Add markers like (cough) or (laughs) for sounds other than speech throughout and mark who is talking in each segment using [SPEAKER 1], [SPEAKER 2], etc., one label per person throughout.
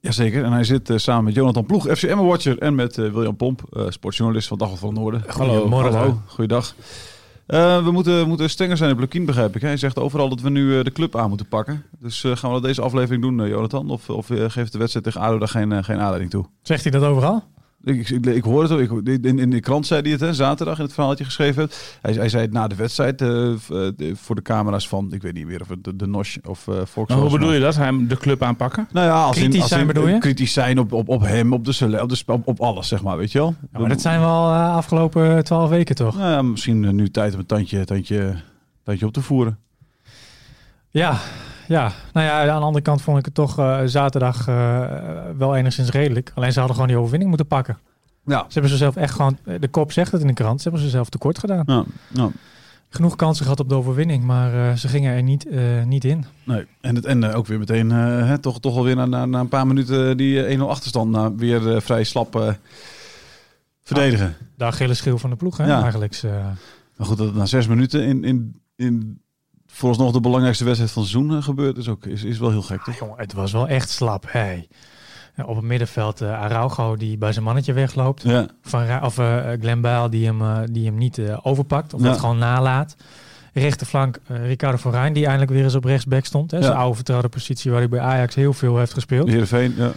[SPEAKER 1] Jazeker, en hij zit uh, samen met Jonathan Ploeg, FCM-watcher, en met uh, William Pomp, uh, sportjournalist van Dag van Noorden.
[SPEAKER 2] Goedemorgen.
[SPEAKER 1] Hallo, goeiedag. we moeten, moeten strenger zijn op Lukien, begrijp ik. Hij zegt overal dat we nu de club aan moeten pakken. Dus gaan we dat deze aflevering doen, Jonathan? Of, of geeft de wedstrijd tegen ADO daar geen, geen aanleiding toe?
[SPEAKER 2] Zegt hij dat overal?
[SPEAKER 1] Ik, ik, ik hoor het ook. Ik, in, in de krant zei hij het, hè, zaterdag in het verhaal dat je geschreven hebt. Hij, hij zei het na de wedstrijd uh, de, voor de camera's van, ik weet niet meer of het de, de NOS of uh, Volkswagen.
[SPEAKER 3] hoe bedoel je dat? Hij de club aanpakken?
[SPEAKER 1] Nou ja, als
[SPEAKER 2] kritisch
[SPEAKER 1] in, als
[SPEAKER 2] zijn
[SPEAKER 1] in,
[SPEAKER 2] bedoel je?
[SPEAKER 1] Kritisch zijn op, op, op hem, op, de, op, de, op, op alles, zeg maar, weet je wel.
[SPEAKER 2] Ja, maar dat zijn we al uh, afgelopen twaalf weken toch?
[SPEAKER 1] Nou ja, misschien nu tijd om een tandje, tandje, tandje op te voeren.
[SPEAKER 2] Ja, ja, nou ja, aan de andere kant vond ik het toch uh, zaterdag uh, wel enigszins redelijk. Alleen ze hadden gewoon die overwinning moeten pakken.
[SPEAKER 1] Ja.
[SPEAKER 2] Ze hebben zichzelf echt gewoon, de kop zegt het in de krant, ze hebben zichzelf tekort gedaan.
[SPEAKER 1] Ja, ja.
[SPEAKER 2] Genoeg kansen gehad op de overwinning, maar uh, ze gingen er niet, niet in.
[SPEAKER 1] Nee, en, het, en ook weer meteen, hè, toch, toch alweer na, na, na een paar minuten die 1-0 achterstand nou, weer vrij slap verdedigen.
[SPEAKER 2] Ah, de Achillesschil van de ploeg, hè,
[SPEAKER 1] Ja.
[SPEAKER 2] eigenlijk.
[SPEAKER 1] Maar goed, dat het na zes minuten in, in, in vooralsnog de belangrijkste wedstrijd van het seizoen gebeurt, is, ook, is, is wel heel gek, toch?
[SPEAKER 2] Ah, jongen, het was wel echt slap. Hey. Op het middenveld uh, Araujo die bij zijn mannetje wegloopt.
[SPEAKER 1] Ja.
[SPEAKER 2] Van, Ra- of uh, Glenn die hem, uh, die hem niet overpakt. Of
[SPEAKER 1] Ja.
[SPEAKER 2] dat gewoon nalaat. Rechterflank Ricardo Forijn die eindelijk weer eens op rechtsback stond. Hè,
[SPEAKER 1] Ja.
[SPEAKER 2] Zijn oude vertrouwde positie waar hij bij Ajax heel veel heeft gespeeld.
[SPEAKER 1] Heerenveen, ja.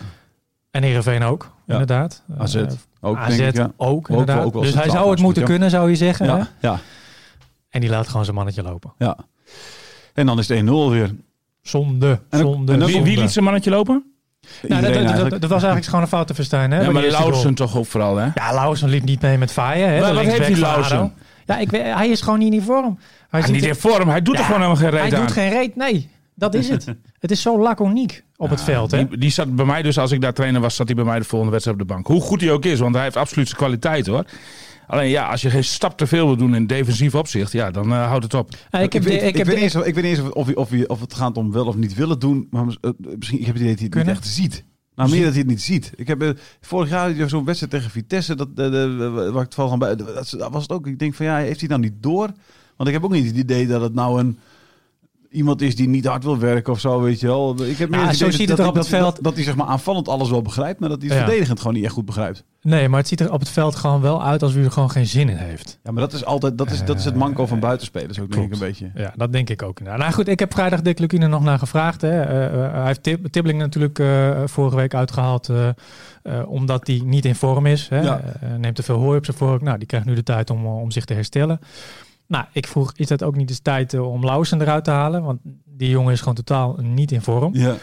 [SPEAKER 2] En Heerenveen ook, inderdaad.
[SPEAKER 1] AZ
[SPEAKER 2] Eh,
[SPEAKER 1] ook,
[SPEAKER 2] AZ
[SPEAKER 1] denk ik, ja.
[SPEAKER 2] ook, inderdaad.
[SPEAKER 1] ook wel
[SPEAKER 2] dus hij zou het moeten kunnen, zou je zeggen. Hè?
[SPEAKER 1] Ja,
[SPEAKER 2] En die laat gewoon zijn mannetje lopen.
[SPEAKER 1] ja. En dan is het 1-0 weer.
[SPEAKER 2] Zonde, zonde,
[SPEAKER 3] Wie,
[SPEAKER 2] zonde.
[SPEAKER 3] wie liet zijn mannetje lopen?
[SPEAKER 2] Nou, dat, dat, dat,
[SPEAKER 1] eigenlijk.
[SPEAKER 2] dat was eigenlijk gewoon een fout te verstaan. Hè,
[SPEAKER 3] Ja, maar Lauwersen toch ook vooral, hè?
[SPEAKER 2] Ja, Lauwersen liep niet mee met Faaien. Hè,
[SPEAKER 3] Maar wat heeft die Lauwersen?
[SPEAKER 2] ADO. Ja, ik weet, hij is gewoon niet in vorm. Hij
[SPEAKER 3] Ah,
[SPEAKER 2] ziet
[SPEAKER 3] niet in vorm, hij doet
[SPEAKER 2] Ja,
[SPEAKER 3] er gewoon helemaal geen reet
[SPEAKER 2] Hij
[SPEAKER 3] aan.
[SPEAKER 2] doet geen reet, nee. Dat is het. (laughs) het is zo laconiek op het veld. Hè?
[SPEAKER 3] Die, die zat bij mij dus, als ik daar trainer was, zat hij bij mij de volgende wedstrijd op de bank. Hoe goed hij ook is, want hij heeft absoluut zijn kwaliteit hoor. Alleen ja, als je geen stap te veel wil doen in defensief opzicht, ja, dan eh, houdt het op.
[SPEAKER 2] Ja, ik heb,
[SPEAKER 1] ik,
[SPEAKER 2] de-
[SPEAKER 1] weet,
[SPEAKER 2] ik
[SPEAKER 1] ik,
[SPEAKER 2] heb
[SPEAKER 1] weet
[SPEAKER 2] de-
[SPEAKER 1] niet eens, ik weet niet eens of, of, of, of het gaat om wel of niet willen doen. Maar eh, misschien ik heb het idee dat hij het
[SPEAKER 2] Kunnen?
[SPEAKER 1] niet echt ziet. Nou, meer dat hij het niet ziet. Ik heb eh, vorig jaar zo'n wedstrijd tegen Vitesse, dat, de, de, waar ik het van bij, dat dat was het ook. Ik denk van ja, heeft hij nou niet door? Want ik heb ook niet het idee dat het nou een iemand is die niet hard wil werken of zo, weet je wel. Ik heb meer
[SPEAKER 2] Ja, zo ziet
[SPEAKER 1] dat,
[SPEAKER 2] het er op
[SPEAKER 1] hij-
[SPEAKER 2] het veld-
[SPEAKER 1] dat hij zeg maar aanvallend alles wel begrijpt, maar dat hij het
[SPEAKER 2] Ja.
[SPEAKER 1] verdedigend gewoon niet echt goed begrijpt.
[SPEAKER 2] Nee, maar het ziet er op het veld gewoon wel uit als wie er gewoon geen zin in heeft.
[SPEAKER 1] Ja, maar dat is altijd dat is, dat is het manco van buitenspelers ook denk ik een beetje.
[SPEAKER 2] Ja, dat denk ik ook. Nou goed, ik heb vrijdag Dick Lukine nog naar gevraagd. Hè. Eh, eh, hij heeft Tib- Tibbling natuurlijk eh, vorige week uitgehaald eh, eh, omdat hij niet in vorm is. Hè.
[SPEAKER 1] Ja.
[SPEAKER 2] Eh, neemt te veel hooi op zijn vork. Nou, die krijgt nu de tijd om, eh, om zich te herstellen. Nou, ik vroeg, is dat ook niet eens tijd eh, om Lausen eruit te halen? Want die jongen is gewoon totaal niet in vorm.
[SPEAKER 1] Ja.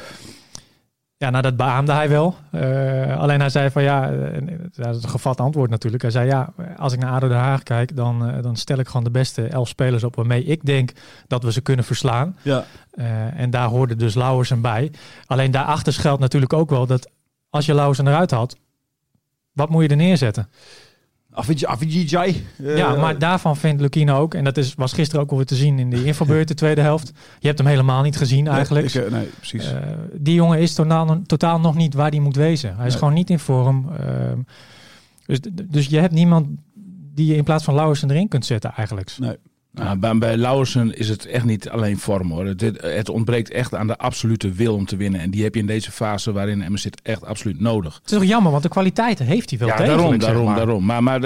[SPEAKER 2] Ja, nou dat beaamde hij wel. Eh, alleen hij zei van ja, eh, dat is een gevat antwoord natuurlijk. Hij zei ja, als ik naar ADO Den Haag kijk, dan, dan stel ik gewoon de beste elf spelers op waarmee ik denk dat we ze kunnen verslaan.
[SPEAKER 1] Ja.
[SPEAKER 2] En daar hoorde dus Lauwersen bij. Alleen daarachter geldt natuurlijk ook wel dat als je Lauwersen eruit haalt, wat moet je er neerzetten?
[SPEAKER 1] Avicii. Uh,
[SPEAKER 2] ja, maar daarvan vindt Lukino ook, en dat is, was gisteren ook alweer te zien in de (laughs) infobeurt de tweede helft. Je hebt hem helemaal niet gezien eigenlijk.
[SPEAKER 1] Ik, eh, nee, precies.
[SPEAKER 2] Eh, die jongen is totaal, totaal nog niet waar hij moet wezen. Hij is gewoon niet in vorm. Ehm, dus, dus je hebt niemand die je in plaats van Lauwersen erin kunt zetten eigenlijk.
[SPEAKER 1] nee.
[SPEAKER 3] Nou, bij, bij Lauwersen is het echt niet alleen vorm hoor. Het, het ontbreekt echt aan de absolute wil om te winnen. En die heb je in deze fase waarin Emmen zit echt absoluut nodig.
[SPEAKER 2] Het is toch jammer, want de kwaliteiten heeft hij wel
[SPEAKER 3] ja,
[SPEAKER 2] degelijk,
[SPEAKER 3] daarom,
[SPEAKER 2] zeg
[SPEAKER 3] daarom,
[SPEAKER 2] maar.
[SPEAKER 3] daarom. Maar, maar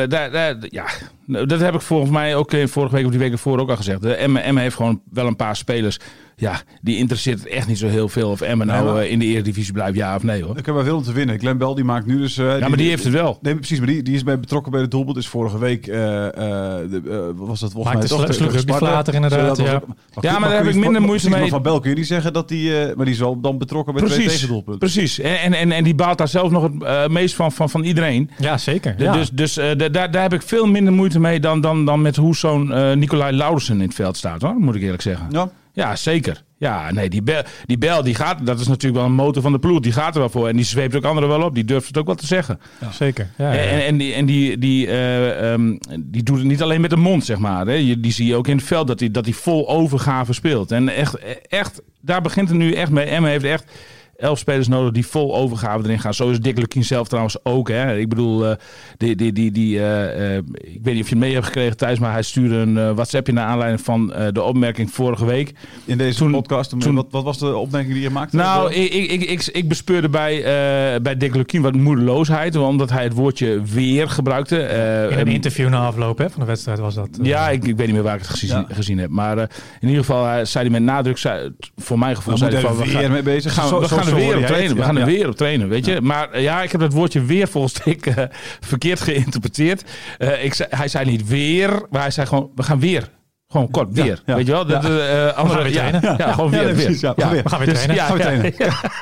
[SPEAKER 3] ja, Dat heb ik volgens mij ook vorige week of die week ervoor ook al gezegd. De Emmen, Emmen heeft gewoon wel een paar spelers. Ja, die interesseert het echt niet zo heel veel of Emmen nou
[SPEAKER 1] Nee, maar-
[SPEAKER 3] eh, in de Eredivisie blijft, ja of nee hoor.
[SPEAKER 1] Ik heb wel veel om te winnen. Glenn Bell die maakt nu dus... eh,
[SPEAKER 3] Ja, maar die heeft het wel.
[SPEAKER 1] Nee, precies. Maar die, die is bij betrokken bij de doelpunt. Is vorige week... eh, de, was dat volgens
[SPEAKER 2] Maakte
[SPEAKER 1] mij
[SPEAKER 2] die
[SPEAKER 1] Sparta.
[SPEAKER 2] flater inderdaad, ja.
[SPEAKER 3] Ja, maar daar heb ik minder moeite mee.
[SPEAKER 1] maar Van Bel kun je niet zeggen dat die... eh, maar die is wel dan betrokken bij twee
[SPEAKER 3] Precies,
[SPEAKER 1] tegendoelpunten.
[SPEAKER 3] precies. En, en, en, en die baalt daar zelf nog het meest van, van, van iedereen.
[SPEAKER 2] Ja, zeker.
[SPEAKER 3] De-
[SPEAKER 2] Ja.
[SPEAKER 3] Dus, dus eh, da- daar, daar heb ik veel minder moeite mee dan, dan, dan met hoe zo'n eh Nicolai Laudersen in het veld staat, hoor, moet ik eerlijk zeggen.
[SPEAKER 1] Ja.
[SPEAKER 3] Ja, zeker. Ja, nee, die bel, die bel die gaat, dat is natuurlijk wel een motor van de ploeg. Die gaat er wel voor. En die zweept ook anderen wel op. Die durft het ook wel te zeggen.
[SPEAKER 2] Zeker. Ja.
[SPEAKER 3] En, en die, en die, die, eh, ehm, die doet het niet alleen met de mond, zeg maar. Hè. Je, die zie je ook in het veld dat hij dat hij vol overgave speelt. En echt, echt, daar begint het nu echt mee. Emma heeft echt elf spelers nodig die vol overgave erin gaan. Zo is Dick Lukien zelf trouwens ook. Hè. Ik bedoel, eh, die, die, die, die, eh, eh, ik weet niet of je het mee hebt gekregen thuis, maar hij stuurde een WhatsAppje naar aanleiding van eh, de opmerking vorige week.
[SPEAKER 1] In deze
[SPEAKER 3] Toen-
[SPEAKER 1] podcast.
[SPEAKER 3] toen-
[SPEAKER 1] wat, wat was de opmerking die je maakte?
[SPEAKER 3] Nou, ik, ik, ik, ik, ik bespeurde bij, eh, bij Dick Lukien wat moedeloosheid, omdat hij het woordje weer gebruikte. Eh,
[SPEAKER 2] In een interview na afloop hè, van de wedstrijd was dat.
[SPEAKER 3] Ja, ik, ik weet niet meer waar ik het gezien,
[SPEAKER 1] Ja.
[SPEAKER 3] gezien heb. Maar eh, in ieder geval hij zei hij met nadruk, zei, voor mijn gevoel,
[SPEAKER 1] we
[SPEAKER 3] zei hij
[SPEAKER 1] er
[SPEAKER 3] van, we
[SPEAKER 1] weer
[SPEAKER 3] gaan,
[SPEAKER 1] mee bezig.
[SPEAKER 3] we gaan er weer op trainen. We gaan er weer op trainen, weet je. Maar eh, ja, ik heb dat woordje weer volgens (laughs) Dick eh, verkeerd geïnterpreteerd. Eh, ik zei, hij zei niet weer, maar hij zei gewoon, we gaan weer. Gewoon kort, weer.
[SPEAKER 1] ja.
[SPEAKER 3] Weet je wel? De, de, eh, andere,
[SPEAKER 2] weer
[SPEAKER 3] ja,
[SPEAKER 2] trainen.
[SPEAKER 3] ja, gewoon weer.
[SPEAKER 1] precies, we gaan weer.
[SPEAKER 2] We gaan weer trainen.
[SPEAKER 1] Gaan we.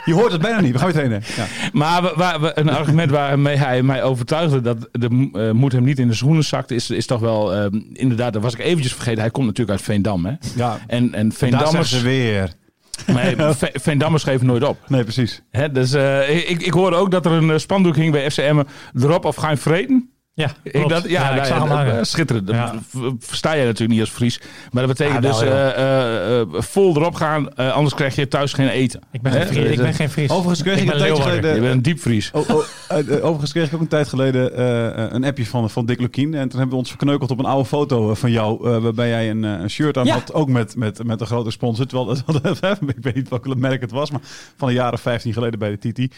[SPEAKER 1] Je hoort het bijna niet. We gaan weer trainen. Ja.
[SPEAKER 3] Maar we- waar we, een argument waarmee hij mij overtuigde dat de eh, moed hem niet in de schoenen zakte, is, is toch wel eh, inderdaad, dat was ik eventjes vergeten. Hij komt natuurlijk uit Veendam. Hè?
[SPEAKER 1] Ja.
[SPEAKER 3] En, en
[SPEAKER 1] Daar zeggen
[SPEAKER 3] Veendammers,
[SPEAKER 1] ze weer.
[SPEAKER 3] Nee, (laughs) Ve- Veendammers geven nooit op.
[SPEAKER 1] Nee, precies.
[SPEAKER 3] Hè? Dus eh, ik, ik hoorde ook dat er een eh, spandoek hing bij FCM. Erop of ga je vreten?
[SPEAKER 2] Ja,
[SPEAKER 3] Ik dat, ja,
[SPEAKER 2] ik
[SPEAKER 3] nou
[SPEAKER 2] zag
[SPEAKER 3] ja,
[SPEAKER 2] hem
[SPEAKER 3] schitterend.
[SPEAKER 2] Ja.
[SPEAKER 3] versta je natuurlijk niet als Fries. Maar dat betekent
[SPEAKER 2] Ah,
[SPEAKER 3] dus
[SPEAKER 2] wel,
[SPEAKER 3] eh, eh, eh, vol erop gaan, anders krijg je thuis geen eten.
[SPEAKER 2] Ik ben geen Fries. Ik ben geen Fries.
[SPEAKER 1] Overigens kreeg ik,
[SPEAKER 2] ik
[SPEAKER 1] een
[SPEAKER 2] Leeuwarden.
[SPEAKER 1] geleden...
[SPEAKER 3] Je bent een diepvries.
[SPEAKER 1] Oh, oh, overigens kreeg ik ook een tijd geleden eh, een appje van, van Dick Lukien. En toen hebben we ons verkneukeld op een oude foto van jou. eh, waarbij jij een, eh, een shirt aan
[SPEAKER 2] Ja.
[SPEAKER 1] had. Ook met, met, met een grote sponsor. Terwijl, dat- (laughs) (laughs) ik weet niet welk merk het was. Maar van een jaar of 15 geleden bij de TT.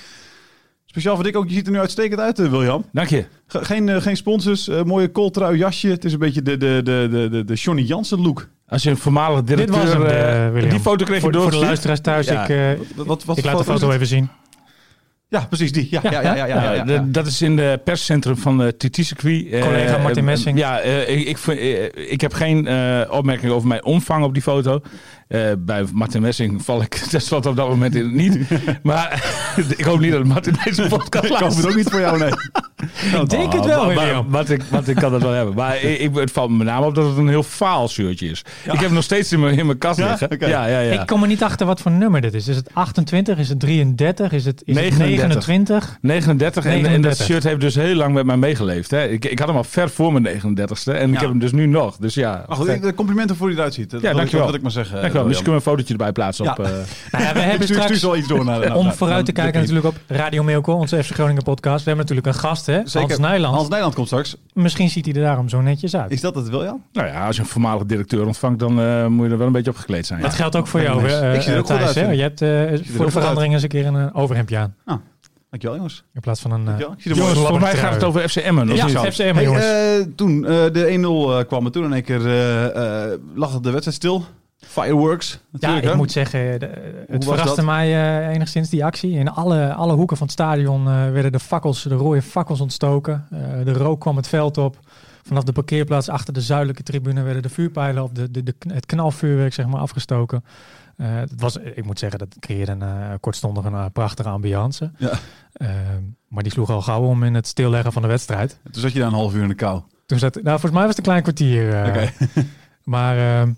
[SPEAKER 1] Speciaal voor Dick ook. Je ziet er nu uitstekend uit, eh, William.
[SPEAKER 3] Dank je.
[SPEAKER 1] Ge- geen, eh, geen sponsors. eh, mooie kooltrui jasje. Het is een beetje de, de, de, de, de, de Johnny Jansen look.
[SPEAKER 3] Als je een voormalige
[SPEAKER 2] Dit
[SPEAKER 3] directeur...
[SPEAKER 2] was hem,
[SPEAKER 3] eh,
[SPEAKER 2] William.
[SPEAKER 3] die foto kreeg je
[SPEAKER 2] voor,
[SPEAKER 3] door.
[SPEAKER 2] voor de luisteraars thuis.
[SPEAKER 3] Ja.
[SPEAKER 2] Ik, eh,
[SPEAKER 1] Wat, wat, wat
[SPEAKER 2] ik laat de foto even zien.
[SPEAKER 1] Ja, precies die. Ja, ja, ja. ja, ja, ja, ja,
[SPEAKER 3] de- dat is in het perscentrum van het TT-circuit. Eh,
[SPEAKER 2] Collega Martin Messing.
[SPEAKER 3] Ja, eh, ik, ik, ik heb geen eh, opmerking over mijn omvang op die foto. Eh, bij Martin Messing val ik (laughs) tenslotte op dat moment in het niet. (laughs) maar (laughs) ik hoop niet dat Martin deze podcast
[SPEAKER 1] Ik hoop het ook niet voor jou, nee.
[SPEAKER 2] Ik denk het wel,
[SPEAKER 3] Maar-. Wat ik, wat ik kan dat wel hebben. Maar ik, het valt me met name op dat het een heel faal shirtje is. Ik heb het nog steeds in mijn, in mijn kast
[SPEAKER 1] Ja?
[SPEAKER 3] liggen. Ja, ja, ja.
[SPEAKER 2] Ik kom er niet achter wat voor nummer dit is. Is het 28? Is het 33? Is het, is het
[SPEAKER 3] 39?
[SPEAKER 2] 29?
[SPEAKER 3] 39. En, en dat
[SPEAKER 2] 39.
[SPEAKER 3] shirt heeft dus heel lang met mij meegeleefd. Hè. Ik, ik had hem al ver voor mijn 39ste. En ik heb hem dus nu nog. Dus ja.
[SPEAKER 1] Maar goed, ik- de complimenten voor hoe je eruit ziet. Dat
[SPEAKER 3] Ja,
[SPEAKER 1] ik-
[SPEAKER 3] dankjewel.
[SPEAKER 1] Dat wil ik maar zeggen.
[SPEAKER 3] Dankjewel. Misschien kunnen we een fotootje erbij plaatsen op...
[SPEAKER 1] Ja.
[SPEAKER 3] eh,
[SPEAKER 2] Nou ja, we (laughs)
[SPEAKER 1] Ik
[SPEAKER 2] hebben
[SPEAKER 1] stuur,
[SPEAKER 2] straks,
[SPEAKER 1] zo iets door naar de
[SPEAKER 2] om vooruit te kijken natuurlijk op Radio Milko, onze FC Groningen podcast. We hebben natuurlijk een gast, hè?
[SPEAKER 1] Zeker.
[SPEAKER 2] Hans Nijland.
[SPEAKER 1] Hans Nijland komt straks.
[SPEAKER 2] Misschien ziet hij er daarom zo netjes uit.
[SPEAKER 1] Is dat het, William?
[SPEAKER 3] nou ja, als je een voormalig directeur ontvangt, dan eh, moet je er wel een beetje op gekleed zijn. Ja.
[SPEAKER 2] Dat geldt ook voor
[SPEAKER 1] Ja,
[SPEAKER 2] jou,
[SPEAKER 1] Ik zie er
[SPEAKER 2] eh,
[SPEAKER 1] goed uit,
[SPEAKER 2] hè?
[SPEAKER 1] ik.
[SPEAKER 2] Je hebt voor de verandering eens een keer een overhemdje aan.
[SPEAKER 1] Dankjewel, jongens.
[SPEAKER 2] In plaats van een...
[SPEAKER 1] Ik
[SPEAKER 3] Jongens, volgens mij gaat het over FCM.
[SPEAKER 2] ja,
[SPEAKER 1] zo.
[SPEAKER 2] FCM,
[SPEAKER 1] Hey,
[SPEAKER 2] jongens.
[SPEAKER 1] eh, toen eh, de 1-0 eh, kwam en toen in één keer eh, eh, lag de wedstrijd stil. Fireworks.
[SPEAKER 2] Ja, ik
[SPEAKER 1] hè?
[SPEAKER 2] moet zeggen, de- het verraste mij eh, enigszins, die actie. In alle, alle hoeken van het stadion eh, werden de fakkels, de rode fakkels ontstoken. Eh, de rook kwam het veld op. Vanaf de parkeerplaats achter de zuidelijke tribune werden de vuurpijlen of de, de, de, het knalvuurwerk zeg maar, afgestoken. Eh, het was, ik moet zeggen, dat creëerde een eh, kortstondig een eh, prachtige ambiance.
[SPEAKER 1] Ja.
[SPEAKER 2] Eh, maar die sloeg al gauw om in het stilleggen van de wedstrijd.
[SPEAKER 1] Toen zat je daar een half uur in de kou.
[SPEAKER 2] Toen zat, nou, volgens mij was het een klein kwartier. eh,
[SPEAKER 1] Oké. (laughs)
[SPEAKER 2] Maar eh,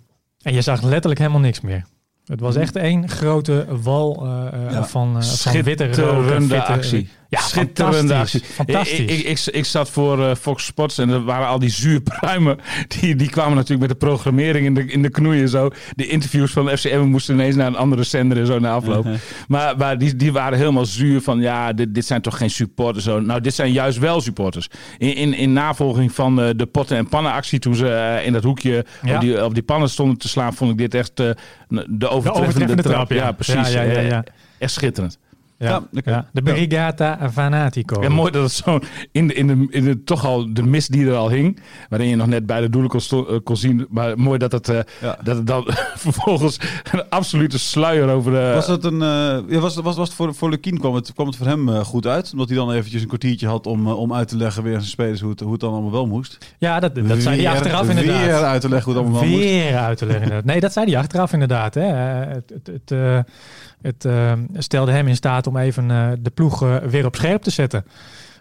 [SPEAKER 2] en je zag letterlijk helemaal niks meer. Het was echt één grote wal eh, eh,
[SPEAKER 1] Ja.
[SPEAKER 2] van, eh, van witte rook.
[SPEAKER 3] Schitterende
[SPEAKER 2] witte-
[SPEAKER 3] actie.
[SPEAKER 2] Ja,
[SPEAKER 3] Schitterende
[SPEAKER 2] fantastisch.
[SPEAKER 3] actie.
[SPEAKER 2] Fantastisch.
[SPEAKER 3] Ik, ik, ik, ik zat voor eh, Fox Sports en er waren al die zuurpruimen. (laughs) Die, die kwamen natuurlijk met de programmering in de, in de knoei en zo. De interviews van de FCM moesten ineens naar een andere zender en zo na afloop. Maar, maar die, die waren helemaal zuur van ja, dit, dit zijn toch geen supporters. Zo. Nou, dit zijn juist wel supporters. In, in, in navolging van eh, de potten- en pannenactie toen ze eh, in dat hoekje
[SPEAKER 2] Ja.
[SPEAKER 3] op, die, op die pannen stonden te slaan, vond ik dit echt de
[SPEAKER 2] de
[SPEAKER 3] overtreffende,
[SPEAKER 2] overtreffende trap, ja.
[SPEAKER 3] Ja, precies.
[SPEAKER 2] Ja, ja,
[SPEAKER 3] Echt schitterend.
[SPEAKER 2] Ja,
[SPEAKER 1] Ja,
[SPEAKER 2] ja, de Brigata Fanatico.
[SPEAKER 3] En mooi dat het zo in de, in de, in de toch al de mist die er al hing, waarin je nog net bij de doelen kon, sto- eh, kon zien, maar mooi dat het, eh,
[SPEAKER 1] Ja.
[SPEAKER 3] dat het dan (laughs) vervolgens een absolute sluier over de...
[SPEAKER 1] Was het een, eh, ja, was, was, was het voor, voor Lukien kwam het, kwam het voor hem goed uit? Omdat hij dan eventjes een kwartiertje had om, om uit te leggen weer aan zijn spelers hoe het, hoe het dan allemaal wel moest.
[SPEAKER 2] Ja, dat, dat zei hij
[SPEAKER 1] Weer-
[SPEAKER 2] achteraf inderdaad.
[SPEAKER 1] Weer uit te leggen hoe het allemaal wel moest.
[SPEAKER 2] Weer uit te leggen. inderdaad. Nee, dat zei hij achteraf inderdaad. Hè. Het, het, het, eh, het stelde hem in staat om even eh, de ploeg eh, weer op scherp te zetten.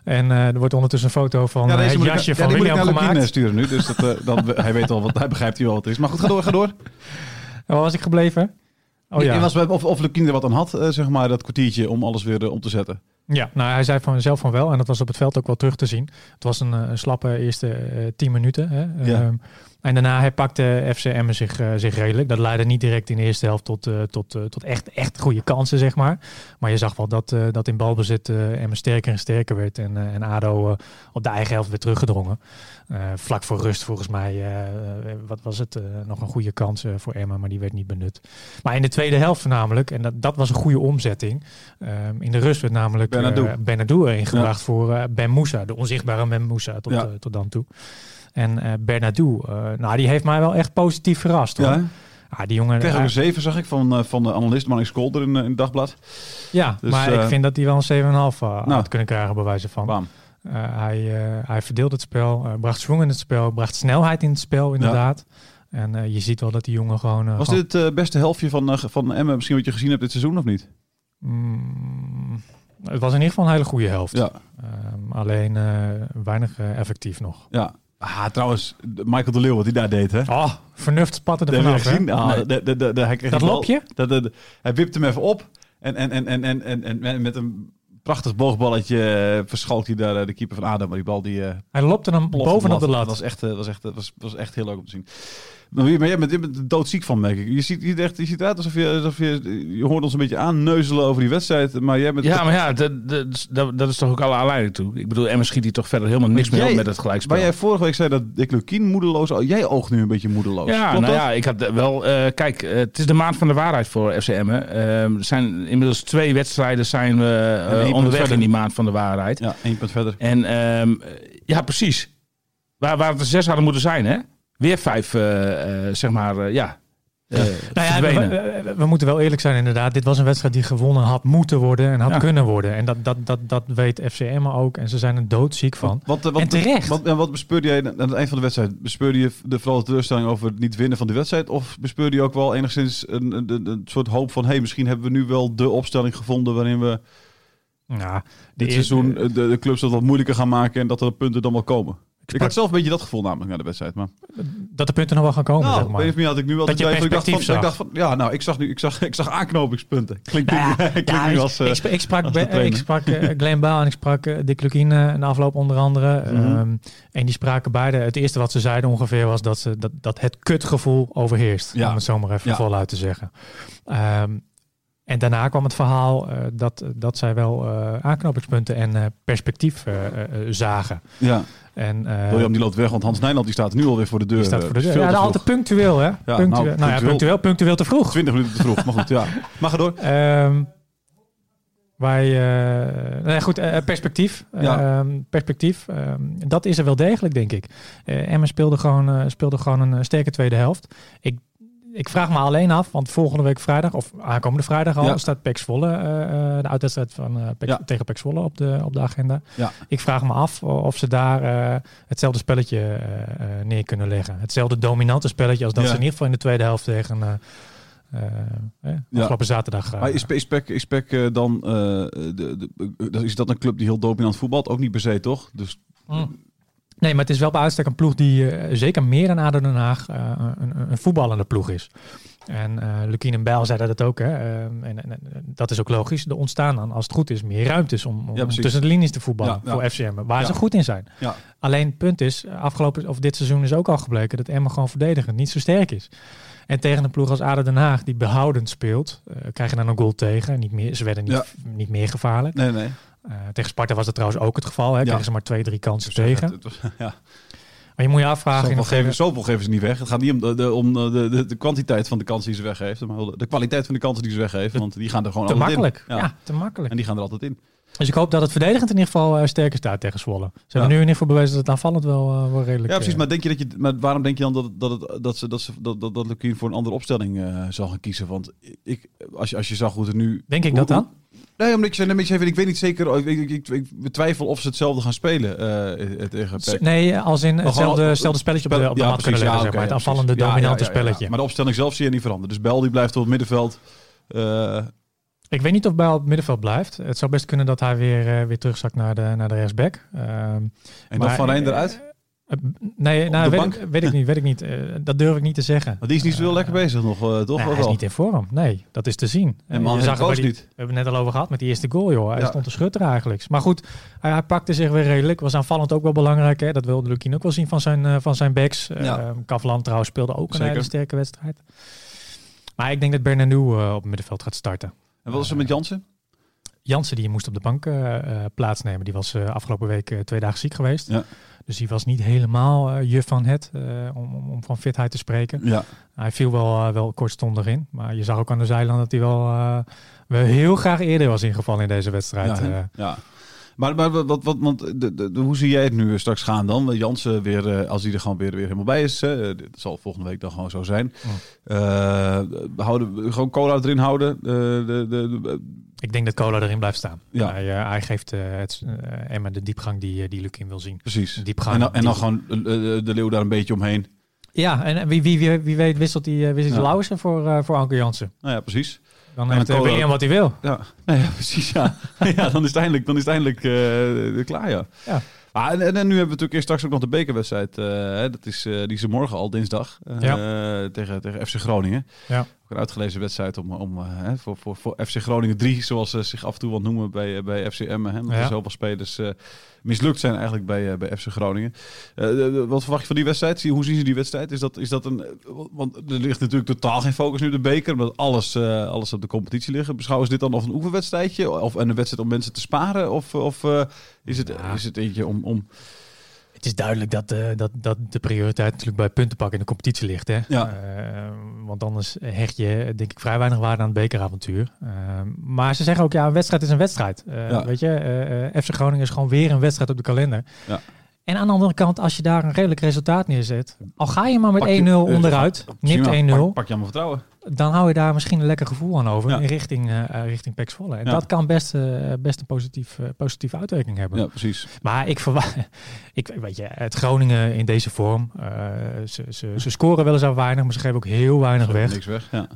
[SPEAKER 2] En eh, er wordt ondertussen een foto van eh, het
[SPEAKER 1] moet ik-
[SPEAKER 2] jasje
[SPEAKER 1] ja,
[SPEAKER 2] van
[SPEAKER 1] die moet ik
[SPEAKER 2] William
[SPEAKER 1] naar Lukien
[SPEAKER 2] gemaakt.
[SPEAKER 1] sturen nu. Dus dat, dan, hij weet al wat, hij begrijpt hier wel wat is. Maar goed, ga door, ga door.
[SPEAKER 2] Waar was ik gebleven? Oh ja.
[SPEAKER 1] was of, of Lukien er wat aan had, zeg maar, dat kwartiertje om alles weer om te zetten.
[SPEAKER 2] Ja, nou hij zei van zelf van wel. En dat was op het veld ook wel terug te zien. Het was een, eh, een slappe eerste eh, tien minuten. Hè.
[SPEAKER 1] Ja.
[SPEAKER 2] Ehm, en daarna herpakte FCM zich, eh, zich redelijk. Dat leidde niet direct in de eerste helft tot, tot, tot echt, echt goede kansen, zeg maar. Maar je zag wel dat, dat in balbezit Emmen sterker en sterker werd. En, en ADO op de eigen helft weer teruggedrongen. Vlak voor rust volgens mij, wat was het, nog een goede kans voor Emma, maar die werd niet benut. Maar in de tweede helft voornamelijk, en dat, dat was een goede omzetting. Ehm, in de rust werd namelijk
[SPEAKER 1] Benadou.
[SPEAKER 2] eh, Benadou erin gebracht voor eh, Ben Moussa, de onzichtbare Ben Moussa tot,
[SPEAKER 1] Ja.
[SPEAKER 2] eh, tot dan toe. En Bernardo, eh, nou die heeft mij wel echt positief verrast. Hoor.
[SPEAKER 1] Ja?
[SPEAKER 2] Ah, die jongen,
[SPEAKER 1] kreeg ook
[SPEAKER 2] eh,
[SPEAKER 1] een 7, zag ik, van, van de analist Manning Skolder in, in het dagblad.
[SPEAKER 2] ja,
[SPEAKER 1] dus,
[SPEAKER 2] maar ik vind dat hij wel een 7,5 uh,
[SPEAKER 1] Nou.
[SPEAKER 2] had kunnen krijgen bij wijze van.
[SPEAKER 1] Bam.
[SPEAKER 2] Hij, hij verdeelde het spel, bracht zwang in het spel, bracht snelheid in het spel inderdaad. En je ziet wel dat die jongen gewoon...
[SPEAKER 1] Was
[SPEAKER 2] gewoon-
[SPEAKER 1] dit het beste helftje van, van Emmen misschien wat je gezien hebt dit seizoen of niet?
[SPEAKER 2] Mm, het was in ieder geval een hele goede helft.
[SPEAKER 1] Ja.
[SPEAKER 2] Ehm, alleen eh, weinig eh, effectief nog.
[SPEAKER 1] Ja. Ah, trouwens, Michael de Leeuw, wat hij daar deed, hè?
[SPEAKER 2] Oh, vernuft spatte er vanaf.
[SPEAKER 1] gezien? Ah,
[SPEAKER 3] Nee.
[SPEAKER 1] de, de, de, de- hij kreeg
[SPEAKER 2] Dat
[SPEAKER 1] bal-
[SPEAKER 2] lopje?
[SPEAKER 1] Dat, de, de- hij wipte hem even op. En, en, en, en, en, en, en, en met een prachtig boogballetje eh, verschalkt hij daar eh, de keeper van Adam. Maar die bal die... eh,
[SPEAKER 2] Hij lopte hem
[SPEAKER 1] plofte
[SPEAKER 2] bovenop de
[SPEAKER 1] Dat
[SPEAKER 2] lat.
[SPEAKER 1] was echt, was, echt, dat was, was echt heel leuk om te zien. Maar je- maar jij bent, je bent er doodziek van, merk ik. Je ziet, je, echt, je ziet eruit alsof je, alsof je... Je hoort ons een beetje aanneuzelen over die wedstrijd. Maar jij bent...
[SPEAKER 3] Ja, maar ja, dat, dat, dat, dat is toch ook alle aanleiding toe. Ik bedoel, Emma schiet hier toch verder helemaal niks
[SPEAKER 1] Maar
[SPEAKER 3] meer op met het gelijkspel.
[SPEAKER 1] Waar jij vorige week zei dat Dick Lukien moedeloos... oh, Jij oogt nu een beetje moedeloos.
[SPEAKER 3] Ja,
[SPEAKER 1] Klopt
[SPEAKER 3] nou
[SPEAKER 1] dat?
[SPEAKER 3] ja, ik had wel. eh, kijk, het is de maand van de waarheid voor FCM. hè. Ehm, er zijn inmiddels twee wedstrijden zijn we onderweg
[SPEAKER 1] verder.
[SPEAKER 3] in die maand van de waarheid.
[SPEAKER 1] Ja, één punt verder.
[SPEAKER 3] En ehm, ja, precies. Waar, waar het er zes hadden moeten zijn, hè? Weer vijf, eh, eh, zeg maar, eh, ja.
[SPEAKER 2] Nou ja, we, we- we moeten wel eerlijk zijn inderdaad. Dit was een wedstrijd die gewonnen had moeten worden en had
[SPEAKER 3] Ja.
[SPEAKER 2] kunnen worden. En dat, dat, dat, dat weet FCM ook. En ze zijn er doodziek van.
[SPEAKER 1] Wat, wat,
[SPEAKER 2] En terecht.
[SPEAKER 1] Wat, en wat bespeurde jij aan het eind van de wedstrijd? Bespeurde je de, vooral de teleurstelling over het niet winnen van de wedstrijd? Of bespeurde je ook wel enigszins een, een, een, een soort hoop van... hey, misschien hebben we nu wel de opstelling gevonden... waarin we
[SPEAKER 2] Nou,
[SPEAKER 1] dit seizoen eh, de, de clubs dat wat moeilijker gaan maken... en dat er punten dan wel komen. Ik, had zelf een beetje dat gevoel namelijk na de wedstrijd. Maar,
[SPEAKER 2] dat de punten nog wel gaan komen,
[SPEAKER 1] nou,
[SPEAKER 2] zeg maar.
[SPEAKER 1] had ik nu wel
[SPEAKER 2] Dat
[SPEAKER 1] de
[SPEAKER 2] je
[SPEAKER 1] twijfel. Ik dacht, van,
[SPEAKER 2] perspectief
[SPEAKER 1] ik dacht van... Ja, nou, ik zag nu ik zag, ik zag aanknopingspunten. Klinkt,
[SPEAKER 2] Nou ja, (laughs)
[SPEAKER 1] klinkt
[SPEAKER 2] ja,
[SPEAKER 1] nu
[SPEAKER 2] ik-
[SPEAKER 1] als... eh,
[SPEAKER 2] ik, sprak- ik sprak,
[SPEAKER 1] als
[SPEAKER 2] ik sprak eh, Glenn Baal en ik sprak eh, Dick Lukien in de afloop onder andere.
[SPEAKER 1] Mhm.
[SPEAKER 2] Ehm, en die spraken beide. Het eerste wat ze zeiden ongeveer was dat, ze, dat, dat het kutgevoel overheerst.
[SPEAKER 1] Ja.
[SPEAKER 2] Om het zo maar even
[SPEAKER 1] Ja.
[SPEAKER 2] voluit te zeggen. Ehm, en daarna kwam het verhaal eh, dat, dat zij wel eh, aanknopingspunten en eh, perspectief zagen.
[SPEAKER 1] ja,
[SPEAKER 2] En,
[SPEAKER 1] William die loopt weg, want Hans Nijland die staat nu alweer voor de deur.
[SPEAKER 2] die staat voor de deur. Ja,
[SPEAKER 1] vroeg.
[SPEAKER 2] altijd punctueel, hè? punctueel.
[SPEAKER 1] nou,
[SPEAKER 2] Nou, ja,
[SPEAKER 1] punctueel.
[SPEAKER 2] punctueel, te vroeg.
[SPEAKER 1] 20 minuten te vroeg, maar goed, ja. (laughs) Maar ga door.
[SPEAKER 2] Ehm, wij, eh, nee, goed, eh, perspectief.
[SPEAKER 1] Ja.
[SPEAKER 2] Ehm, perspectief. ehm, dat is er wel degelijk, denk ik. Emmen speelde gewoon, speelde gewoon een sterke tweede helft. Ik, ik vraag me alleen af, want volgende week vrijdag, of aankomende vrijdag al,
[SPEAKER 1] Ja.
[SPEAKER 2] staat Pek Zwolle, eh, eh, de uitwedstrijd van, eh, Pek-
[SPEAKER 1] Ja.
[SPEAKER 2] tegen Pek Zwolle op de, op de agenda.
[SPEAKER 1] Ja.
[SPEAKER 2] Ik vraag me af of ze daar hetzelfde spelletje neer kunnen leggen. Hetzelfde dominante spelletje als dat ze in ieder geval in de tweede helft tegen... eh eh,
[SPEAKER 1] Ja.
[SPEAKER 2] afgelopen zaterdag. eh,
[SPEAKER 1] Maar is, is PEC, is PEC dan, de, de, is dat een club die heel dominant voetbalt? Ook niet per se, toch? Dus
[SPEAKER 2] Mm. Nee, maar het is wel bij uitstek een ploeg die eh, zeker meer dan ADO Den Haag eh, een, een, voetballende ploeg is. En eh Lukien en Bijl zeiden dat ook. Hè. En, en, en dat is ook logisch. Er ontstaan dan, als het goed is, meer ruimtes om, om
[SPEAKER 1] Ja, precies.
[SPEAKER 2] tussen de linies te voetballen
[SPEAKER 1] Ja, ja.
[SPEAKER 2] voor FCM. Waar ze goed in zijn. Alleen het punt is, afgelopen of dit seizoen is ook al gebleken dat Emma gewoon verdedigend niet zo sterk is. En tegen een ploeg als ADO Den Haag, die behoudend speelt, krijg je dan een goal tegen. Niet meer, ze werden niet, niet meer gevaarlijk.
[SPEAKER 1] nee, nee.
[SPEAKER 2] Eh, tegen Sparta was dat trouwens ook het geval. Hè. Kregen ze maar twee, drie kansen tegen.
[SPEAKER 1] Het (laughs) ja.
[SPEAKER 2] Maar je moet je afvragen...
[SPEAKER 1] Zoveel geven, zoveel geven ze niet weg. Het gaat niet om de, de, om de, de, de kwantiteit van de kansen die ze weggeven, maar de, kwaliteit van de kansen die ze weggeven. Want die gaan er gewoon
[SPEAKER 2] te
[SPEAKER 1] altijd
[SPEAKER 2] makkelijk.
[SPEAKER 1] in.
[SPEAKER 2] Ja. te makkelijk.
[SPEAKER 1] En die gaan er altijd in.
[SPEAKER 2] Dus ik hoop dat het verdedigend in ieder geval eh, sterker staat tegen Zwolle. Ze hebben nu in ieder geval bewezen dat het aanvallend wel, eh, wel redelijk...
[SPEAKER 1] Ja, precies. Maar, denk je dat je, maar waarom denk je dan dat, dat, het, dat, ze, dat, ze, dat, dat, dat Lukien voor een andere opstelling eh, zal gaan kiezen? Want ik, als, je, als je zag hoe het er nu...
[SPEAKER 2] Denk ik
[SPEAKER 1] hoe-
[SPEAKER 2] dat dan?
[SPEAKER 1] Nee, omdat je, een beetje even, ik weet niet zeker, ik, ik, ik, ik betwijfel of ze hetzelfde gaan spelen eh, tegen PEC.
[SPEAKER 2] Nee, als in hetzelfde, hetzelfde spelletje op de, op de
[SPEAKER 1] Ja,
[SPEAKER 2] mat kunnen
[SPEAKER 1] precies,
[SPEAKER 2] leggen,
[SPEAKER 1] ja,
[SPEAKER 2] zeg maar. Het aanvallende.
[SPEAKER 1] Ja,
[SPEAKER 2] dominante spelletje.
[SPEAKER 1] Maar de opstelling zelf zie je niet veranderen. Dus Bel die blijft op het middenveld. Eh,
[SPEAKER 2] Ik weet niet of Bijl op het middenveld blijft. Het zou best kunnen dat hij weer, eh, weer terugzakt naar de, naar de rechtsback. Ehm,
[SPEAKER 1] en dan Van Rijn
[SPEAKER 2] eh,
[SPEAKER 1] eruit.
[SPEAKER 2] Eh, nee, nou, weet, ik, weet ik niet. Weet ik niet. Eh, dat durf ik niet te zeggen.
[SPEAKER 1] Want die is niet zo heel
[SPEAKER 2] Eh,
[SPEAKER 1] lekker bezig nog, toch?
[SPEAKER 2] Nee,
[SPEAKER 1] Of
[SPEAKER 2] hij is
[SPEAKER 1] wel?
[SPEAKER 2] niet in vorm. Nee, dat is te zien.
[SPEAKER 1] En man,
[SPEAKER 2] je zag het die-
[SPEAKER 1] niet.
[SPEAKER 2] We hebben het net al over gehad met die eerste goal, joh. Hij
[SPEAKER 1] Ja.
[SPEAKER 2] stond te schutter eigenlijk. Maar goed, hij, hij pakte zich weer redelijk. Was aanvallend ook wel belangrijk. Hè? Dat wilde Lukien ook wel zien van zijn, van zijn backs.
[SPEAKER 1] Ja.
[SPEAKER 2] Kavlan trouwens speelde ook een hele sterke wedstrijd. Maar ik denk dat Bernardo op het middenveld gaat starten.
[SPEAKER 1] En wat was er met Jansen?
[SPEAKER 2] Jansen die moest op de bank plaatsnemen. Die was afgelopen week twee dagen ziek geweest.
[SPEAKER 1] Ja.
[SPEAKER 2] Dus die was niet helemaal eh juf van het, eh, om, om, om van fitheid te spreken.
[SPEAKER 1] Ja.
[SPEAKER 2] Hij viel wel, eh, wel kortstondig in. Maar je zag ook aan de zijlijn dat hij wel, wel heel graag eerder was ingevallen in deze wedstrijd.
[SPEAKER 1] Ja, ja. Maar, maar wat, wat, want de, de, de- hoe zie jij het nu straks gaan dan? Jansen weer, als hij er gewoon weer, weer helemaal bij is. hè, dit zal volgende week dan gewoon zo zijn.
[SPEAKER 2] Oh.
[SPEAKER 1] Houden, gewoon cola erin houden. De, de, de-
[SPEAKER 2] Ik denk dat Cola erin blijft staan.
[SPEAKER 1] Ja.
[SPEAKER 2] Hij, eh, hij geeft eh, het, eh, Emma de diepgang die, die Lukin wil zien.
[SPEAKER 1] precies.
[SPEAKER 2] Diepgang.
[SPEAKER 1] En dan, en dan
[SPEAKER 2] die-
[SPEAKER 1] gewoon de leeuw daar een beetje omheen.
[SPEAKER 2] Ja, en wie, wie, wie, wie weet wisselt die, wisselt
[SPEAKER 1] Ja.
[SPEAKER 2] die Lauwersen voor, voor Anke Jansen.
[SPEAKER 1] Nou ja, precies.
[SPEAKER 2] Dan
[SPEAKER 1] En
[SPEAKER 2] heeft
[SPEAKER 1] Cola-
[SPEAKER 2] William wat hij wil.
[SPEAKER 1] Ja, (laughs) precies. Ja. (laughs) ja, dan is het eindelijk, dan is het eindelijk klaar, ja.
[SPEAKER 2] Ja.
[SPEAKER 1] Maar, en, nu hebben we natuurlijk eerst straks ook nog de bekerwedstrijd. eh, dat is, eh, die is morgen al, dinsdag. eh, tegen, tegen FC Groningen.
[SPEAKER 2] Ja.
[SPEAKER 1] Ook een uitgelezen wedstrijd om, om, hè, voor, voor, voor FC Groningen 3, zoals ze zich af en toe wat noemen bij, bij FC Emmen. Hè, omdat
[SPEAKER 2] Ja.
[SPEAKER 1] er zoveel spelers mislukt zijn eigenlijk bij, bij FC Groningen. Wat verwacht je van die wedstrijd? Hoe zien ze die wedstrijd? Is dat, is dat een... Want er ligt natuurlijk totaal geen focus nu op de beker, omdat alles, alles op de competitie liggen. Beschouwen ze dit dan als een oefenwedstrijdje? Of een wedstrijd om mensen te sparen? Of, of is, het,
[SPEAKER 2] Ja.
[SPEAKER 1] is het eentje om... om
[SPEAKER 2] Het is duidelijk dat, eh, dat, dat de prioriteit natuurlijk bij puntenpakken in de competitie ligt. Hè?
[SPEAKER 1] Ja.
[SPEAKER 2] Eh, want anders hecht je denk ik vrij weinig waarde aan het bekeravontuur. Eh, maar ze zeggen ook, ja, een wedstrijd is een wedstrijd.
[SPEAKER 1] Ja.
[SPEAKER 2] Weet je, FC Groningen is gewoon weer een wedstrijd op de kalender.
[SPEAKER 1] Ja.
[SPEAKER 2] En aan de andere kant, als je daar een redelijk resultaat neerzet, al ga je maar met
[SPEAKER 1] Pak je-
[SPEAKER 2] 1-0
[SPEAKER 1] eh,
[SPEAKER 2] onderuit, nipt 1-0,
[SPEAKER 1] Pak, pak je allemaal vertrouwen.
[SPEAKER 2] Dan hou je daar misschien een lekker gevoel aan over
[SPEAKER 1] Ja.
[SPEAKER 2] in richting, eh, richting PEC Zwolle. En
[SPEAKER 1] Ja.
[SPEAKER 2] dat kan best, eh, best een positief, positieve uitwerking hebben.
[SPEAKER 1] Ja, precies.
[SPEAKER 2] Maar ik verwacht, (laughs) ik weet je, het Groningen in deze vorm, ze, ze, ze scoren weliswaar weinig, maar ze geven ook heel weinig weg.
[SPEAKER 1] Niks weg. Ja.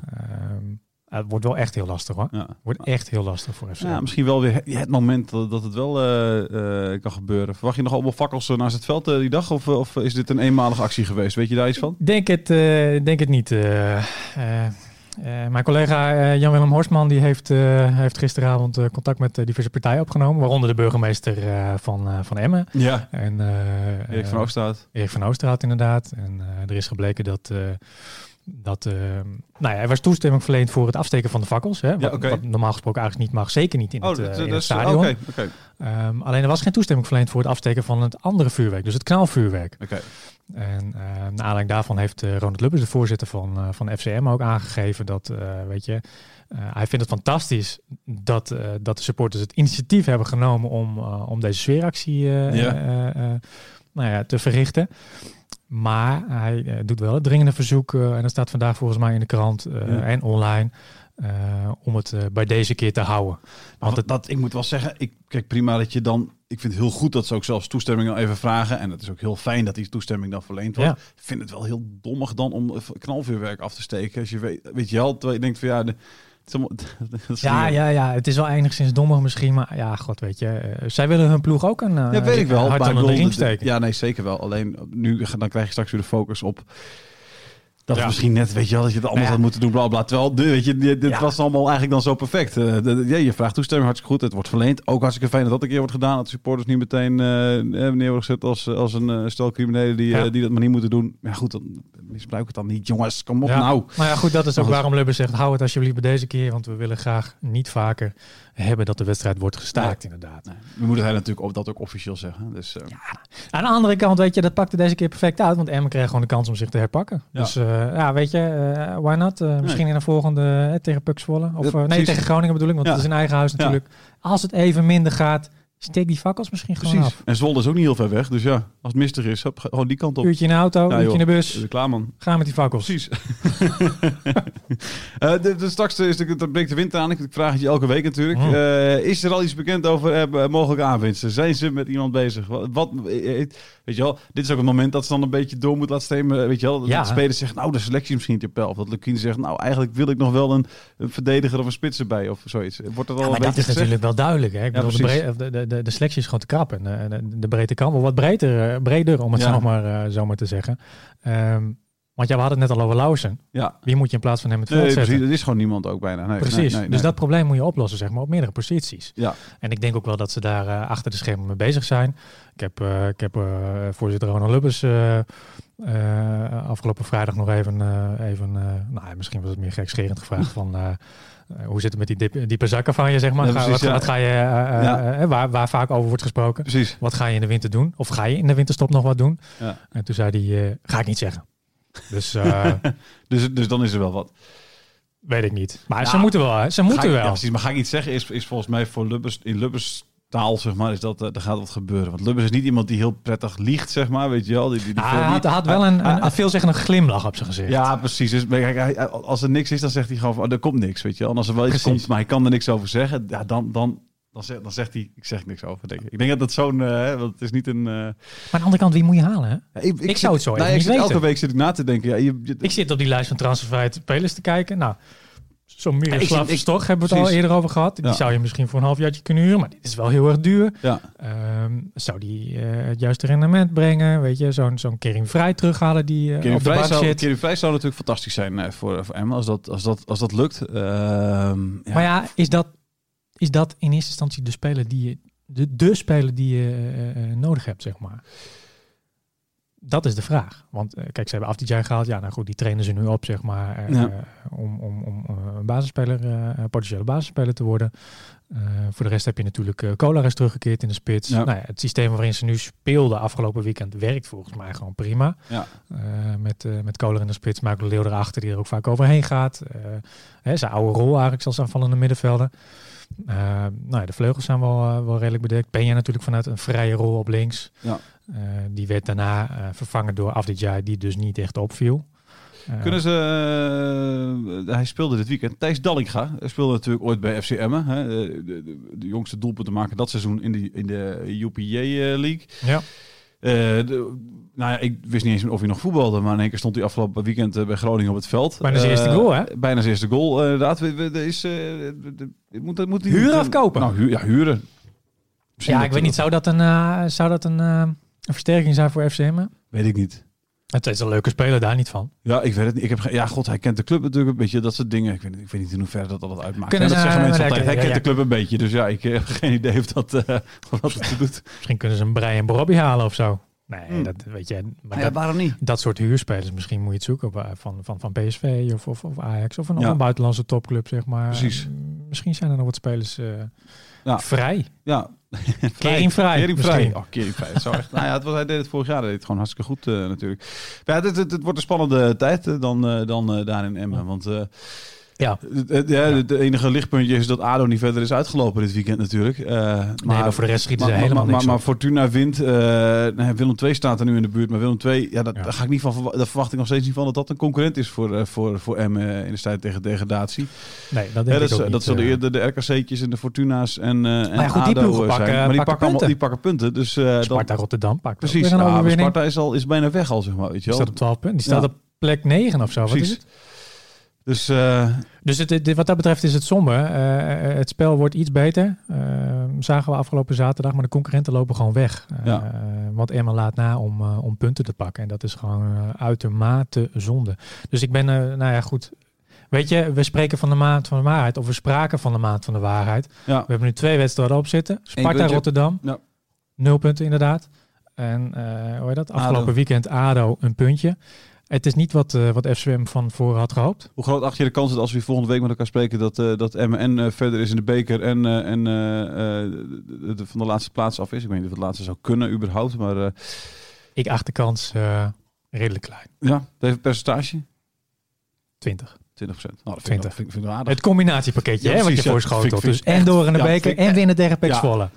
[SPEAKER 2] Het wordt wel echt heel lastig hoor.
[SPEAKER 1] Ja.
[SPEAKER 2] Wordt echt heel lastig voor FC.
[SPEAKER 1] Ja, misschien wel weer het- moment dat, het wel eh, eh, kan gebeuren. Verwacht je nog allemaal fakkels eh, naast het veld die dag? Of, of is dit een eenmalige actie geweest? Weet je daar iets van?
[SPEAKER 2] Denk het, denk het niet. mijn collega Jan-Willem Horstman die heeft, heeft gisteravond contact met diverse partijen opgenomen, waaronder de burgemeester van, van Emmen.
[SPEAKER 1] Ja.
[SPEAKER 2] En,
[SPEAKER 1] Erik van Oosterhout.
[SPEAKER 2] Erik van Oosterhout inderdaad. En er is gebleken dat, dat eh, nou ja, er was toestemming verleend voor het afsteken van de fakkels. Hè, wat, wat normaal gesproken eigenlijk niet mag, zeker niet in
[SPEAKER 1] Oh,
[SPEAKER 2] het,
[SPEAKER 1] dat,
[SPEAKER 2] in
[SPEAKER 1] dat
[SPEAKER 2] het
[SPEAKER 1] is...
[SPEAKER 2] stadion. Ehm, alleen er was geen toestemming verleend voor het afsteken van het andere vuurwerk, dus het knalvuurwerk.
[SPEAKER 1] Oké.
[SPEAKER 2] En eh naar aanleiding daarvan heeft Ronald Lubbers, de voorzitter van, van FCM, ook aangegeven dat, weet je, hij vindt het fantastisch dat, dat de supporters het initiatief hebben genomen om, om deze sfeeractie
[SPEAKER 1] Ja.
[SPEAKER 2] nou ja, te verrichten. Maar hij eh, doet wel het dringende verzoek, eh, en dat staat vandaag volgens mij in de krant eh,
[SPEAKER 1] Ja.
[SPEAKER 2] en online, om het bij deze keer te houden.
[SPEAKER 1] Want het, dat, ik moet wel zeggen, ik, kijk prima dat je dan... Ik vind het heel goed dat ze ook zelfs toestemming dan even vragen. En het is ook heel fijn dat die toestemming dan verleend wordt.
[SPEAKER 2] Ja.
[SPEAKER 1] Ik vind het wel heel dommig dan om knalvuurwerk af te steken. Als je weet, weet je wel, terwijl je denkt van ja... De, (laughs)
[SPEAKER 2] Ja, ja, ja, het is wel enigszins dommig misschien, maar ja, god weet je. eh, zij willen hun ploeg ook een eh,
[SPEAKER 1] Ja, weet ik wel. maar ik
[SPEAKER 2] onder de riem steken.
[SPEAKER 1] Ja, nee, zeker wel. Alleen nu dan krijg je straks weer de focus op Dat is
[SPEAKER 2] Ja.
[SPEAKER 1] misschien net, weet je wel, dat je het anders
[SPEAKER 2] Nou ja.
[SPEAKER 1] had moeten doen, bla bla. Terwijl, de- weet je, dit,
[SPEAKER 2] Ja.
[SPEAKER 1] was allemaal eigenlijk dan zo perfect. Eh, de- de- ja, je vraagt toestemming, hartstikke goed. Het wordt verleend. Ook hartstikke fijn dat dat een keer wordt gedaan. Dat de supporters niet meteen neer worden gezet als, als een stel criminelen die,
[SPEAKER 2] Ja.
[SPEAKER 1] die dat maar niet moeten doen. Maar ja, goed, dan misbruik het dan niet, jongens. Kom op
[SPEAKER 2] Ja.
[SPEAKER 1] nou.
[SPEAKER 2] Maar ja, goed, dat is ook waarom Lubbers zegt, hou het alsjeblieft bij deze keer, want we willen graag niet vaker hebben dat de wedstrijd wordt gestaakt, inderdaad.
[SPEAKER 1] Nee, we moeten hij natuurlijk ook, dat ook officieel zeggen. Dus, eh,
[SPEAKER 2] Aan de andere kant, weet je, dat pakte deze keer perfect uit, want Emmen kreeg gewoon de kans om zich te herpakken.
[SPEAKER 1] Ja.
[SPEAKER 2] Dus ja, weet je, eh, why not? Eh, misschien in een volgende eh, tegen Puk Zwolle. Of eh, nee,
[SPEAKER 1] precies.
[SPEAKER 2] tegen Groningen bedoel ik, want
[SPEAKER 1] Ja.
[SPEAKER 2] het is in eigen huis natuurlijk. Als het even minder gaat, steek die fakkels misschien gewoon af.
[SPEAKER 1] En Zwolle is ook niet heel ver weg. Dus ja, als het mistig is, hop, gewoon die kant op.
[SPEAKER 2] Uurtje in de auto,
[SPEAKER 1] Ja,
[SPEAKER 2] uurtje
[SPEAKER 1] joh.
[SPEAKER 2] in de bus,
[SPEAKER 1] klaar man.
[SPEAKER 2] ga met die fakkels.
[SPEAKER 1] Precies. (laughs) Eh, de, de, straks is de, dat breekt de wind aan. Ik vraag het je elke week natuurlijk.
[SPEAKER 2] Mm.
[SPEAKER 1] Eh, is er al iets bekend over eh, mogelijke aanwinsten? Zijn ze met iemand bezig? Wat, wat, eh, eh, weet je wel, dit is ook het moment dat ze dan een beetje door moet laten stemmen. Weet je wel, dat
[SPEAKER 2] Ja.
[SPEAKER 1] de speler zegt, nou de selectie is misschien niet op peil. Of dat Lukien zegt, nou eigenlijk wil ik nog wel een, een verdediger of een spits erbij. Of zoiets. Wordt er al
[SPEAKER 2] Ja, maar
[SPEAKER 1] een
[SPEAKER 2] dat
[SPEAKER 1] beetje
[SPEAKER 2] is
[SPEAKER 1] gezegd?
[SPEAKER 2] natuurlijk wel duidelijk. Hè? Ik
[SPEAKER 1] Ja,
[SPEAKER 2] bedoel, de, de, de, de selectie is gewoon te krap. En eh, de, de breedte kan wel wat breder, eh, breder om het
[SPEAKER 1] Ja.
[SPEAKER 2] zo, maar, eh, zo maar te zeggen. Ehm, want ja, we hadden het net al over Lausen.
[SPEAKER 1] Ja.
[SPEAKER 2] Wie moet je in plaats van hem het veld
[SPEAKER 1] Nee,
[SPEAKER 2] zetten?
[SPEAKER 1] precies. Er is gewoon niemand ook bijna. Nee,
[SPEAKER 2] Precies.
[SPEAKER 1] nee.
[SPEAKER 2] Dus dat probleem moet je oplossen, zeg maar, op meerdere posities.
[SPEAKER 1] Ja.
[SPEAKER 2] En ik denk ook wel dat ze daar eh, achter de schermen mee bezig zijn. Ik heb, eh, ik heb eh, voorzitter Ronald Lubbers afgelopen vrijdag nog even, even nou, misschien was het meer gekscherend gevraagd van... hoe zit het met die diepe, diepe zakken van je, zeg maar?
[SPEAKER 1] Ja, precies,
[SPEAKER 2] wat,
[SPEAKER 1] ja.
[SPEAKER 2] wat ga je,
[SPEAKER 1] Ja.
[SPEAKER 2] waar, waar vaak over wordt gesproken.
[SPEAKER 1] Precies.
[SPEAKER 2] Wat ga je in de winter doen? Of ga je in de winterstop nog wat doen?
[SPEAKER 1] Ja.
[SPEAKER 2] En toen zei hij, ga ik niet zeggen. Dus (laughs) eh,
[SPEAKER 1] Dus, dus dan is er wel wat.
[SPEAKER 2] weet ik niet. Maar
[SPEAKER 1] Ja.
[SPEAKER 2] ze moeten wel, hè? ze moeten
[SPEAKER 1] ik-
[SPEAKER 2] wel.
[SPEAKER 1] Ja, precies. Maar ga ik iets zeggen, is, is volgens mij voor Lubbers, in Lubbers taal, zeg maar, is dat, eh, er gaat wat gebeuren. Want Lubbers is niet iemand die heel prettig liegt, zeg maar, weet je wel. Die, die, die
[SPEAKER 2] Ah, hij had,
[SPEAKER 1] die-
[SPEAKER 2] had wel
[SPEAKER 1] hij-
[SPEAKER 2] een, een, een veelzeggende glimlach op zijn gezicht.
[SPEAKER 1] Ja, precies. Dus, kijk, hij- als er niks is, dan zegt hij gewoon van, oh, er komt niks, weet je wel. En als er wel iets
[SPEAKER 2] Precies.
[SPEAKER 1] komt, maar hij kan er niks over zeggen, ja, dan, dan, dan, zegt, dan zegt hij, ik zeg niks over, denk ik. Ik denk dat dat zo'n, eh, want het is niet een... eh,
[SPEAKER 2] Maar aan de andere kant, wie moet je halen? Hè?
[SPEAKER 1] ja, ik,
[SPEAKER 2] Ik zou het zo
[SPEAKER 1] nou,
[SPEAKER 2] even
[SPEAKER 1] ik
[SPEAKER 2] niet
[SPEAKER 1] zit
[SPEAKER 2] weten.
[SPEAKER 1] Elke week zit ik na te denken. Ja, je, je-
[SPEAKER 2] Ik zit op die lijst van transfervrije spelers te kijken. Nou, zo'n
[SPEAKER 1] Ja,
[SPEAKER 2] Miroslav
[SPEAKER 1] ik-
[SPEAKER 2] Storch hebben we het al eerder over gehad. Die
[SPEAKER 1] Ja.
[SPEAKER 2] zou je misschien voor een halfjaartje kunnen huren, maar dit is wel heel erg duur.
[SPEAKER 1] ja.
[SPEAKER 2] Ehm, zou die eh, het juiste rendement brengen? Weet je, zo'n zo'n Kering Vrij terughalen die
[SPEAKER 1] Kevin
[SPEAKER 2] op de
[SPEAKER 1] Vrij
[SPEAKER 2] bank
[SPEAKER 1] zou,
[SPEAKER 2] zit.
[SPEAKER 1] Kevin Vrij zou natuurlijk fantastisch zijn voor, voor Emma als dat, als dat, als dat lukt. Ehm, ja.
[SPEAKER 2] Maar ja, is dat, is dat in eerste instantie de speler die je, de, de speler die je eh, eh, nodig hebt, zeg maar? Dat is de vraag. Want eh, kijk, ze hebben Afdijay gehaald. Ja, nou goed, die trainen ze nu op, zeg maar, eh,
[SPEAKER 1] Ja.
[SPEAKER 2] eh, om, om, om eh, een basisspeler, eh, een potentiële basisspeler te worden. Eh, voor de rest heb je natuurlijk uh, Kolar is teruggekeerd in de spits.
[SPEAKER 1] Ja.
[SPEAKER 2] Nou ja, het systeem waarin ze nu speelden afgelopen weekend werkt volgens mij gewoon prima.
[SPEAKER 1] Ja.
[SPEAKER 2] Eh, met, eh met in de spits, de Leeuw erachter die er ook vaak overheen gaat. Eh, hè, zijn oude rol eigenlijk als aanvallende middenvelder. Nou ja, de vleugels zijn wel, wel redelijk bedekt. Ben je natuurlijk vanuit een vrije rol op links.
[SPEAKER 1] Ja.
[SPEAKER 2] Die werd daarna vervangen door Afdijay, die dus niet echt opviel.
[SPEAKER 1] Kunnen ze, hij speelde dit weekend. Thijs Dallinga speelde natuurlijk ooit bij FC Emmen. Hè, de, de, de, de jongste doelpunten maken dat seizoen in, die, in de UPJ League.
[SPEAKER 2] Ja.
[SPEAKER 1] Eh, de, nou ja, ik wist niet eens of hij nog voetbalde, maar in één keer stond hij afgelopen weekend eh, bij Groningen op het veld.
[SPEAKER 2] Bijna zijn
[SPEAKER 1] Eh,
[SPEAKER 2] eerste goal, hè?
[SPEAKER 1] Bijna zijn eerste goal, eh, inderdaad. We- we- Er is, eh, moet, moet die-
[SPEAKER 2] Huren of kopen?
[SPEAKER 1] Nou, ja, huren. Misschien
[SPEAKER 2] Ja, ik weet niet, zou dat een, eh, zou dat een, eh, een versterking zijn voor FCM?
[SPEAKER 1] Weet ik niet.
[SPEAKER 2] Het is een leuke speler, daar niet van.
[SPEAKER 1] Ja, ik weet het niet. Ik heb ja, god, hij kent de club natuurlijk een beetje. Dat soort dingen. Ik weet, ik weet niet in hoeverre dat dat uitmaakt.
[SPEAKER 2] Kunnen
[SPEAKER 1] Ja, dat
[SPEAKER 2] ze-
[SPEAKER 1] zeggen mensen altijd. Hij
[SPEAKER 2] ja,
[SPEAKER 1] kent
[SPEAKER 2] ja.
[SPEAKER 1] de club een beetje. Dus ja, ik (laughs) heb geen idee of dat eh, wat het doet.
[SPEAKER 2] Misschien kunnen ze een Brian Brobby halen of zo. Nee,
[SPEAKER 1] Hmm.
[SPEAKER 2] dat weet je. Maar
[SPEAKER 1] Ja,
[SPEAKER 2] dat,
[SPEAKER 1] waarom niet?
[SPEAKER 2] dat soort huurspelers, misschien moet je het zoeken op, eh, van, van, van PSV of, of, of Ajax of een, of
[SPEAKER 1] Ja.
[SPEAKER 2] een buitenlandse topclub, zeg maar.
[SPEAKER 1] Precies.
[SPEAKER 2] Misschien zijn er nog wat spelers eh,
[SPEAKER 1] Ja.
[SPEAKER 2] vrij.
[SPEAKER 1] Ja.
[SPEAKER 2] Kering vrij.
[SPEAKER 1] Kering vrij.
[SPEAKER 2] misschien.
[SPEAKER 1] Oh, Kering vrij. Het zou echt, nou ja, het was, hij deed het vorig jaar. Hij deed het gewoon hartstikke goed eh, natuurlijk. Maar ja, het, het, het wordt een spannende tijd eh, dan, eh, dan daar in Emmen. Want
[SPEAKER 2] Ja.
[SPEAKER 1] ja, het enige lichtpuntje is dat ADO niet verder is uitgelopen dit weekend natuurlijk. Eh,
[SPEAKER 2] Nee, maar voor de rest schieten ze
[SPEAKER 1] maar,
[SPEAKER 2] helemaal
[SPEAKER 1] maar,
[SPEAKER 2] niks
[SPEAKER 1] maar,
[SPEAKER 2] op.
[SPEAKER 1] maar Fortuna wint. eh, Willem II staat er nu in de buurt. Maar Willem II, ja, dat,
[SPEAKER 2] Ja.
[SPEAKER 1] daar ga ik niet van daar verwacht ik nog steeds niet van dat dat een concurrent is voor, eh, voor, voor Emmen in de strijd tegen degradatie.
[SPEAKER 2] Nee, dat denk
[SPEAKER 1] Ja,
[SPEAKER 2] ik ook
[SPEAKER 1] is-
[SPEAKER 2] niet.
[SPEAKER 1] dat zullen eerder de RKC'tjes en de Fortuna's en, eh en
[SPEAKER 2] ja, goed, die
[SPEAKER 1] ADO
[SPEAKER 2] ploegen
[SPEAKER 1] zijn.
[SPEAKER 2] pakken-
[SPEAKER 1] maar die
[SPEAKER 2] pakken
[SPEAKER 1] pakken, allemaal,
[SPEAKER 2] punten.
[SPEAKER 1] die pakken punten. Dus, eh, dan,
[SPEAKER 2] Sparta Rotterdam pakt
[SPEAKER 1] precies. Maar. Sparta is, al, is bijna weg al, zeg maar. Weet je
[SPEAKER 2] Die
[SPEAKER 1] wel.
[SPEAKER 2] staat op 12 punten. Die staat op plek 9 of zo. Wat is
[SPEAKER 1] Precies.
[SPEAKER 2] het?
[SPEAKER 1] Dus eh,
[SPEAKER 2] Dus het, het- wat dat betreft is het somber. Eh, het spel wordt iets beter. Eh, zagen we afgelopen zaterdag, maar de concurrenten lopen gewoon weg. Eh,
[SPEAKER 1] Ja.
[SPEAKER 2] want Emma laat na om, eh, om punten te pakken. En dat is gewoon eh, uitermate zonde. Dus ik ben, eh, nou ja, goed. Weet je, we spreken van de maand van de waarheid. Of we spraken van de maand van de waarheid.
[SPEAKER 1] Ja.
[SPEAKER 2] We hebben nu twee wedstrijden op zitten. Sparta. Rotterdam.
[SPEAKER 1] Ja.
[SPEAKER 2] Nul punten inderdaad. En eh hoe heet dat? Afgelopen
[SPEAKER 1] ADO.
[SPEAKER 2] weekend ADO een puntje. Het is niet wat, eh wat FCM van voren had gehoopt.
[SPEAKER 1] Hoe groot acht je de kans dat als we volgende week met elkaar spreken dat, eh dat MN eh, verder is in de beker en, en de, de- van de laatste plaats af is? Ik weet niet of het laatste zou kunnen überhaupt, maar
[SPEAKER 2] Ik acht de kans redelijk klein.
[SPEAKER 1] ja, even percentage?
[SPEAKER 2] 20.
[SPEAKER 1] 20 procent. Nou, dat
[SPEAKER 2] 20.
[SPEAKER 1] Vind, ik, vind ik aardig.
[SPEAKER 2] Het combinatiepakket
[SPEAKER 1] Ja,
[SPEAKER 2] hè, wat je
[SPEAKER 1] vind
[SPEAKER 2] Dus en door in de beker en winnen tegen Pek
[SPEAKER 1] Ja.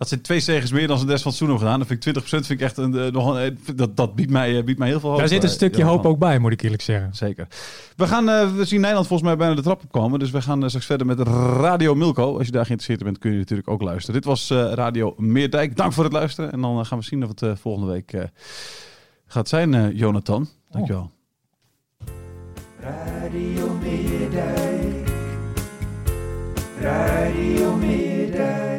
[SPEAKER 1] Dat zijn twee zegens meer dan ze de rest van hebben gedaan. Dat vind ik 20 procent. Vind ik echt een, eh, nog een, eh, dat, dat biedt mij, eh, biedt mij heel veel hoop.
[SPEAKER 2] Daar zit een stukje hoop ook bij, moet ik eerlijk zeggen.
[SPEAKER 1] Zeker. We, gaan, eh, we zien Nederland volgens mij bijna de trap opkomen. Dus we gaan straks verder met Radio Milko. Als je daar geïnteresseerd in bent, kun je natuurlijk ook luisteren. Dit was eh, Radio Meerdijk. Dank voor het luisteren. En dan gaan we zien of het volgende week eh, gaat zijn, eh, Jonathan. Dankjewel.
[SPEAKER 4] Radio Meerdijk. Radio Meerdijk.